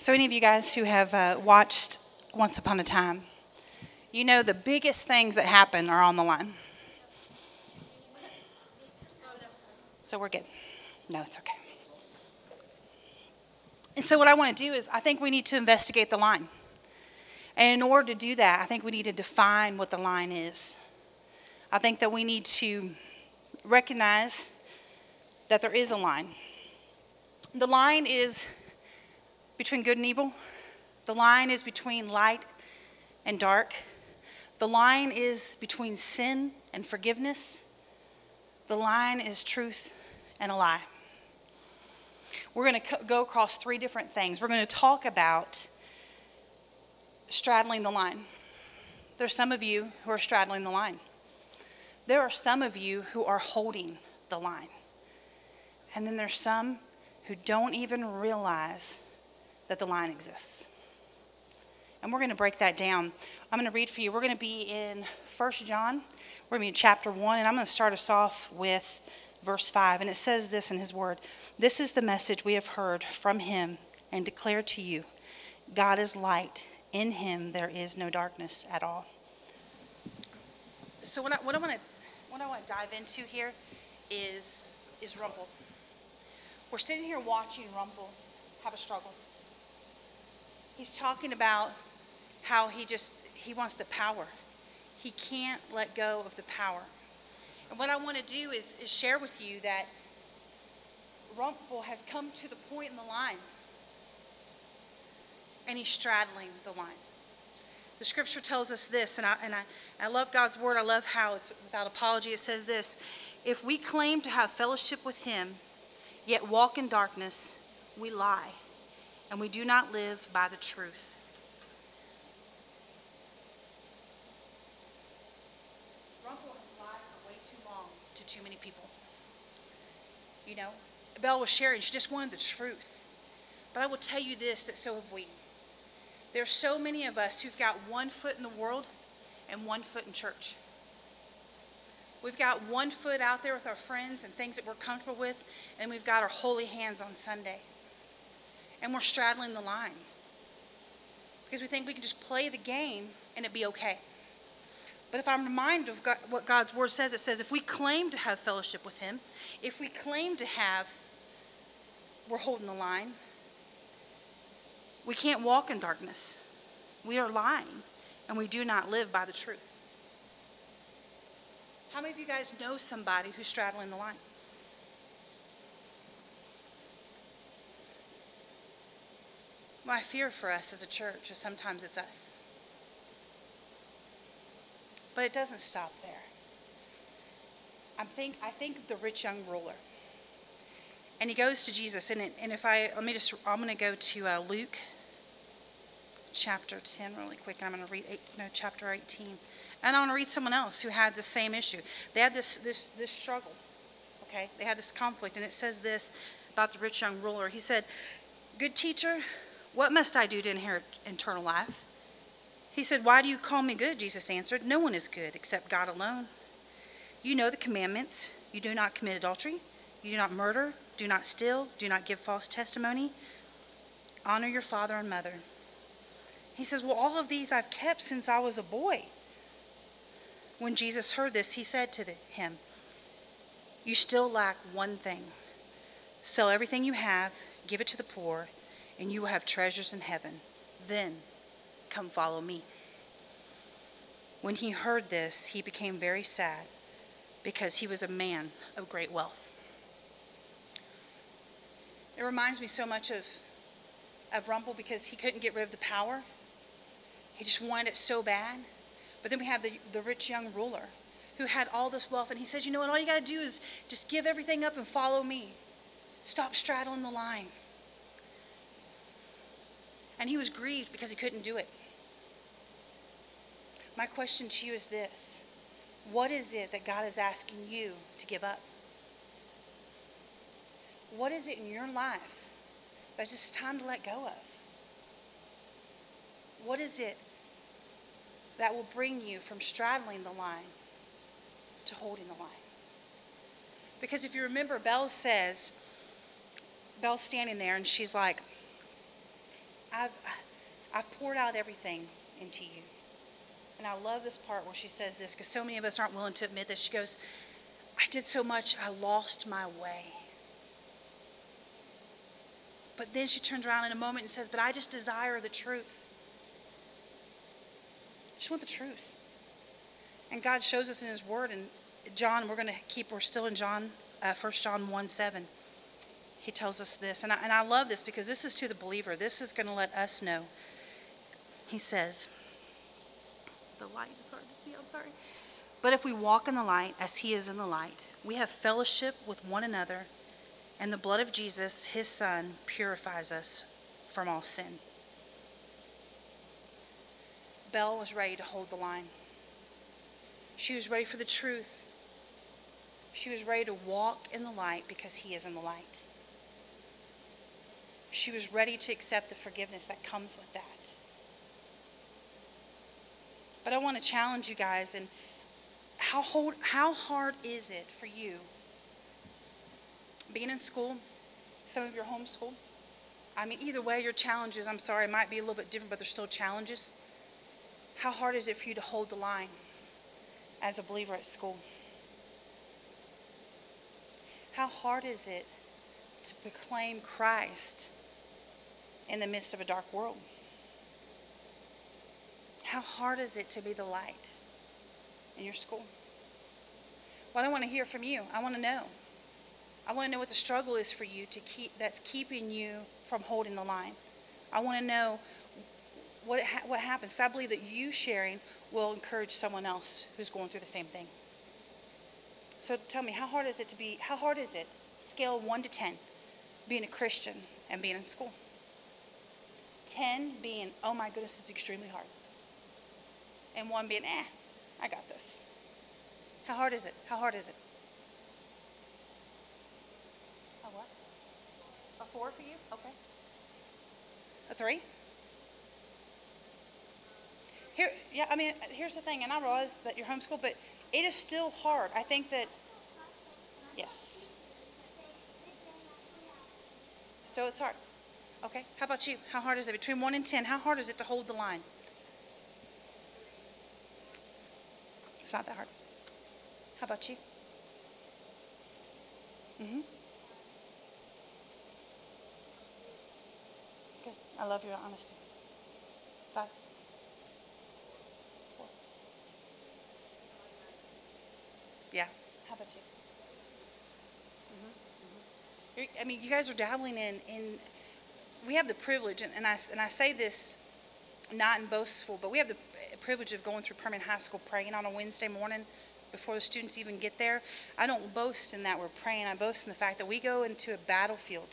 So, any of you guys who have uh, watched Once Upon a Time, you know the biggest things that happen are on the line. So, we're good. No, it's okay. And so, what I want to do is, I think we need to investigate the line. And in order to do that, I think we need to define what the line is. I think that we need to recognize that there is a line. The line is between good and evil. The line is between light and dark. The line is between sin and forgiveness. The line is truth and a lie. We're going to go across three different things. We're going to talk about straddling the line. There's some of you who are straddling the line. There are some of you who are holding the line. And then there's some who don't even realize that the line exists. And we're going to break that down. I'm going to read for you. We're going to be in 1 John. We're going to be in chapter 1, and I'm going to start us off with verse 5. And it says this in his word This is the message we have heard from him and declare to you God is light. In him there is no darkness at all. So, what I, what I want to what I want to dive into here is, is Rumple. We're sitting here watching Rumple have a struggle he's talking about how he just he wants the power. He can't let go of the power. And what I want to do is, is share with you that Rumple has come to the point in the line and he's straddling the line. The scripture tells us this, and I, and I, I love God's word. I love how it's without apology. It says this If we claim to have fellowship with him, yet walk in darkness, we lie and we do not live by the truth. Rumple has lied for way too long to too many people. You know, Belle was sharing, she just wanted the truth. But I will tell you this that so have we. There are so many of us who've got one foot in the world and one foot in church. We've got one foot out there with our friends and things that we're comfortable with, and we've got our holy hands on Sunday and we're straddling the line because we think we can just play the game and it be okay. But if I'm reminded of God, what God's word says, it says if we claim to have fellowship with Him, if we claim to have, we're holding the line. We can't walk in darkness. We are lying, and we do not live by the truth. How many of you guys know somebody who's straddling the line? My fear for us as a church is sometimes it's us. But it doesn't stop there. I think, I think of the rich young ruler. And he goes to Jesus. And, it, and if I, let me just, I'm going to go to uh, Luke chapter 10 really quick. I'm going to read eight, no, chapter 18. And I want to read someone else who had the same issue. They had this, this, this struggle, okay? They had this conflict. And it says this about the rich young ruler. He said, Good teacher, what must I do to inherit eternal life? He said, Why do you call me good? Jesus answered, No one is good except God alone. You know the commandments. You do not commit adultery. You do not murder. Do not steal. Do not give false testimony. Honor your father and mother. He says, Well, all of these I've kept since I was a boy. When Jesus heard this, he said to him, You still lack one thing. Sell everything you have, give it to the poor and you will have treasures in heaven. Then come follow me. When he heard this, he became very sad because he was a man of great wealth. It reminds me so much of, of Rumple because he couldn't get rid of the power. He just wanted it so bad. But then we have the, the rich young ruler who had all this wealth, and he says, You know what? All you got to do is just give everything up and follow me. Stop straddling the line. And he was grieved because he couldn't do it. My question to you is this What is it that God is asking you to give up? What is it in your life that's just time to let go of? What is it that will bring you from straddling the line to holding the line? Because if you remember, Belle says, Belle's standing there and she's like, I've, I've poured out everything into you. And I love this part where she says this because so many of us aren't willing to admit this. She goes, I did so much, I lost my way. But then she turns around in a moment and says, But I just desire the truth. I just want the truth. And God shows us in His Word. And John, we're going to keep, we're still in John, uh, 1 John 1 7. He tells us this. And I, and I love this because this is to the believer. This is going to let us know. He says, The light is hard to see. I'm sorry. But if we walk in the light as He is in the light, we have fellowship with one another, and the blood of Jesus, His Son, purifies us from all sin. Belle was ready to hold the line. She was ready for the truth. She was ready to walk in the light because He is in the light. She was ready to accept the forgiveness that comes with that. But I want to challenge you guys and how, hold, how hard is it for you being in school? Some of you are homeschooled. I mean, either way, your challenges, I'm sorry, might be a little bit different, but they're still challenges. How hard is it for you to hold the line as a believer at school? How hard is it to proclaim Christ in the midst of a dark world? How hard is it to be the light in your school? Well, I want to hear from you. I want to know. I want to know what the struggle is for you to keep that's keeping you from holding the line. I want to know what ha- what happens. I believe that you sharing will encourage someone else who's going through the same thing. So tell me, how hard is it to be? How hard is it? Scale one to ten, being a Christian and being in school. Ten being, oh my goodness, it's extremely hard. And one being, eh, I got this. How hard is it? How hard is it? A what? A four for you? Okay. A three? Here, yeah, I mean, here's the thing, and I realize that you're homeschooled, but it is still hard. I think that, yes. So it's hard. Okay. How about you? How hard is it? Between one and ten, how hard is it to hold the line? It's not that hard. How about you? Mm-hmm. Good. I love your honesty. Five. Four. Yeah. How about you? Mm-hmm. Mm-hmm. I mean, you guys are dabbling in in. We have the privilege, and, and I and I say this not in boastful, but we have the privilege of going through Permian High School praying on a Wednesday morning before the students even get there. I don't boast in that we're praying. I boast in the fact that we go into a battlefield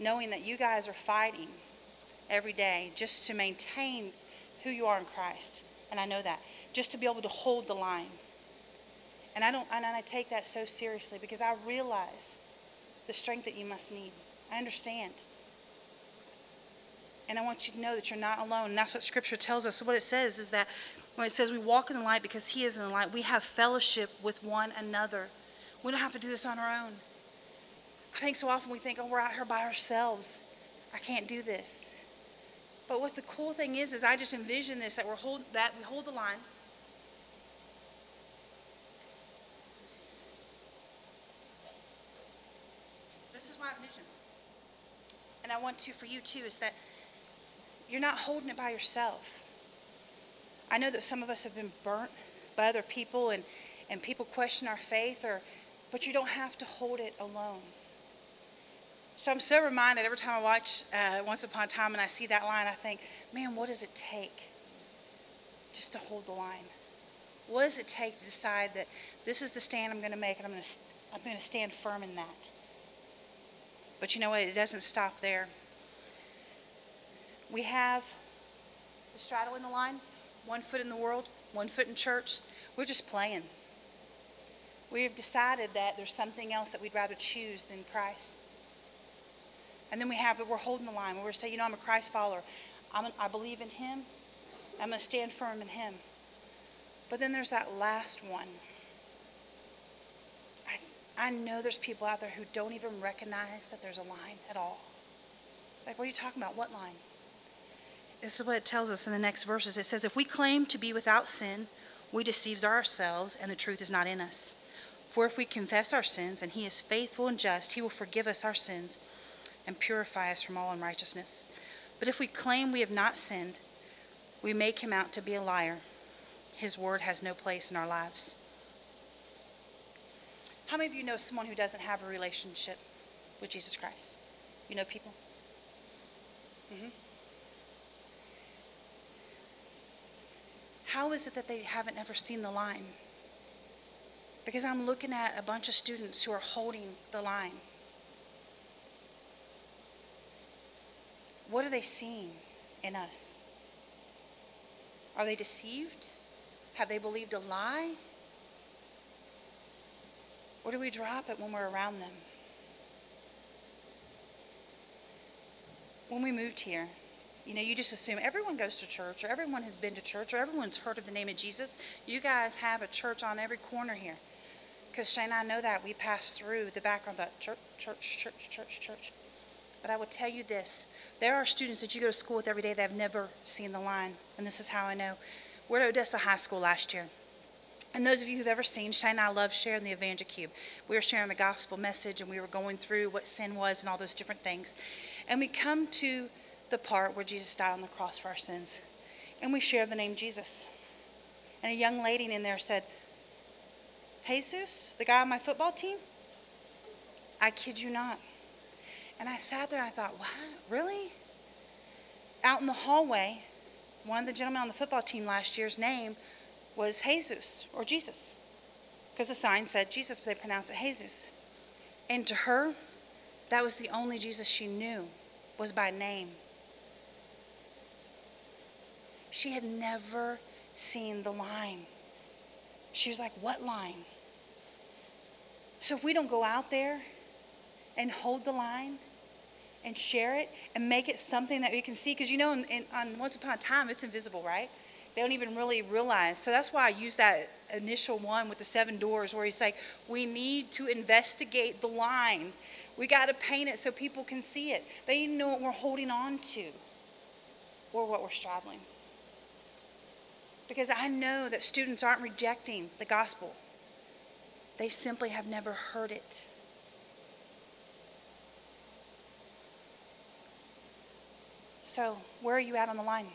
knowing that you guys are fighting every day just to maintain who you are in Christ. And I know that. Just to be able to hold the line. And I don't and I take that so seriously because I realize the strength that you must need. I understand. And I want you to know that you're not alone. And that's what scripture tells us. So what it says is that when it says we walk in the light because he is in the light, we have fellowship with one another. We don't have to do this on our own. I think so often we think, oh, we're out here by ourselves. I can't do this. But what the cool thing is, is I just envision this that we're hold that we hold the line. This is my vision. And I want to for you too, is that you're not holding it by yourself. I know that some of us have been burnt by other people and, and people question our faith, or, but you don't have to hold it alone. So I'm so reminded every time I watch uh, Once Upon a Time and I see that line, I think, man, what does it take just to hold the line? What does it take to decide that this is the stand I'm going to make and I'm going to, I'm going to stand firm in that? But you know what? It doesn't stop there. We have the straddle in the line, one foot in the world, one foot in church. We're just playing. We have decided that there's something else that we'd rather choose than Christ. And then we have that we're holding the line we're saying, you know, I'm a Christ follower. I'm a, I believe in Him. I'm going to stand firm in Him. But then there's that last one. I, I know there's people out there who don't even recognize that there's a line at all. Like, what are you talking about? What line? This is what it tells us in the next verses. It says, If we claim to be without sin, we deceive ourselves, and the truth is not in us. For if we confess our sins, and he is faithful and just, he will forgive us our sins and purify us from all unrighteousness. But if we claim we have not sinned, we make him out to be a liar. His word has no place in our lives. How many of you know someone who doesn't have a relationship with Jesus Christ? You know people? Mm-hmm. How is it that they haven't ever seen the line? Because I'm looking at a bunch of students who are holding the line. What are they seeing in us? Are they deceived? Have they believed a lie? Or do we drop it when we're around them? When we moved here, you know, you just assume everyone goes to church or everyone has been to church or everyone's heard of the name of Jesus. You guys have a church on every corner here. Because Shane and I know that. We pass through the background that church, church, church, church, church. But I will tell you this there are students that you go to school with every day that have never seen the line. And this is how I know. We're at Odessa High School last year. And those of you who've ever seen, Shane and I love sharing the EvangeCube. We were sharing the gospel message and we were going through what sin was and all those different things. And we come to the part where Jesus died on the cross for our sins. And we share the name Jesus. And a young lady in there said, Jesus, the guy on my football team? I kid you not. And I sat there and I thought, what? Really? Out in the hallway, one of the gentlemen on the football team last year's name was Jesus or Jesus. Because the sign said Jesus, but they pronounced it Jesus. And to her, that was the only Jesus she knew, was by name. She had never seen the line. She was like, What line? So if we don't go out there and hold the line and share it and make it something that we can see, because you know, in, in, on Once Upon a Time, it's invisible, right? They don't even really realize. So that's why I use that initial one with the seven doors where he's like, we need to investigate the line. We got to paint it so people can see it. They need to know what we're holding on to or what we're straddling because I know that students aren't rejecting the gospel, they simply have never heard it. So, where are you at on the line?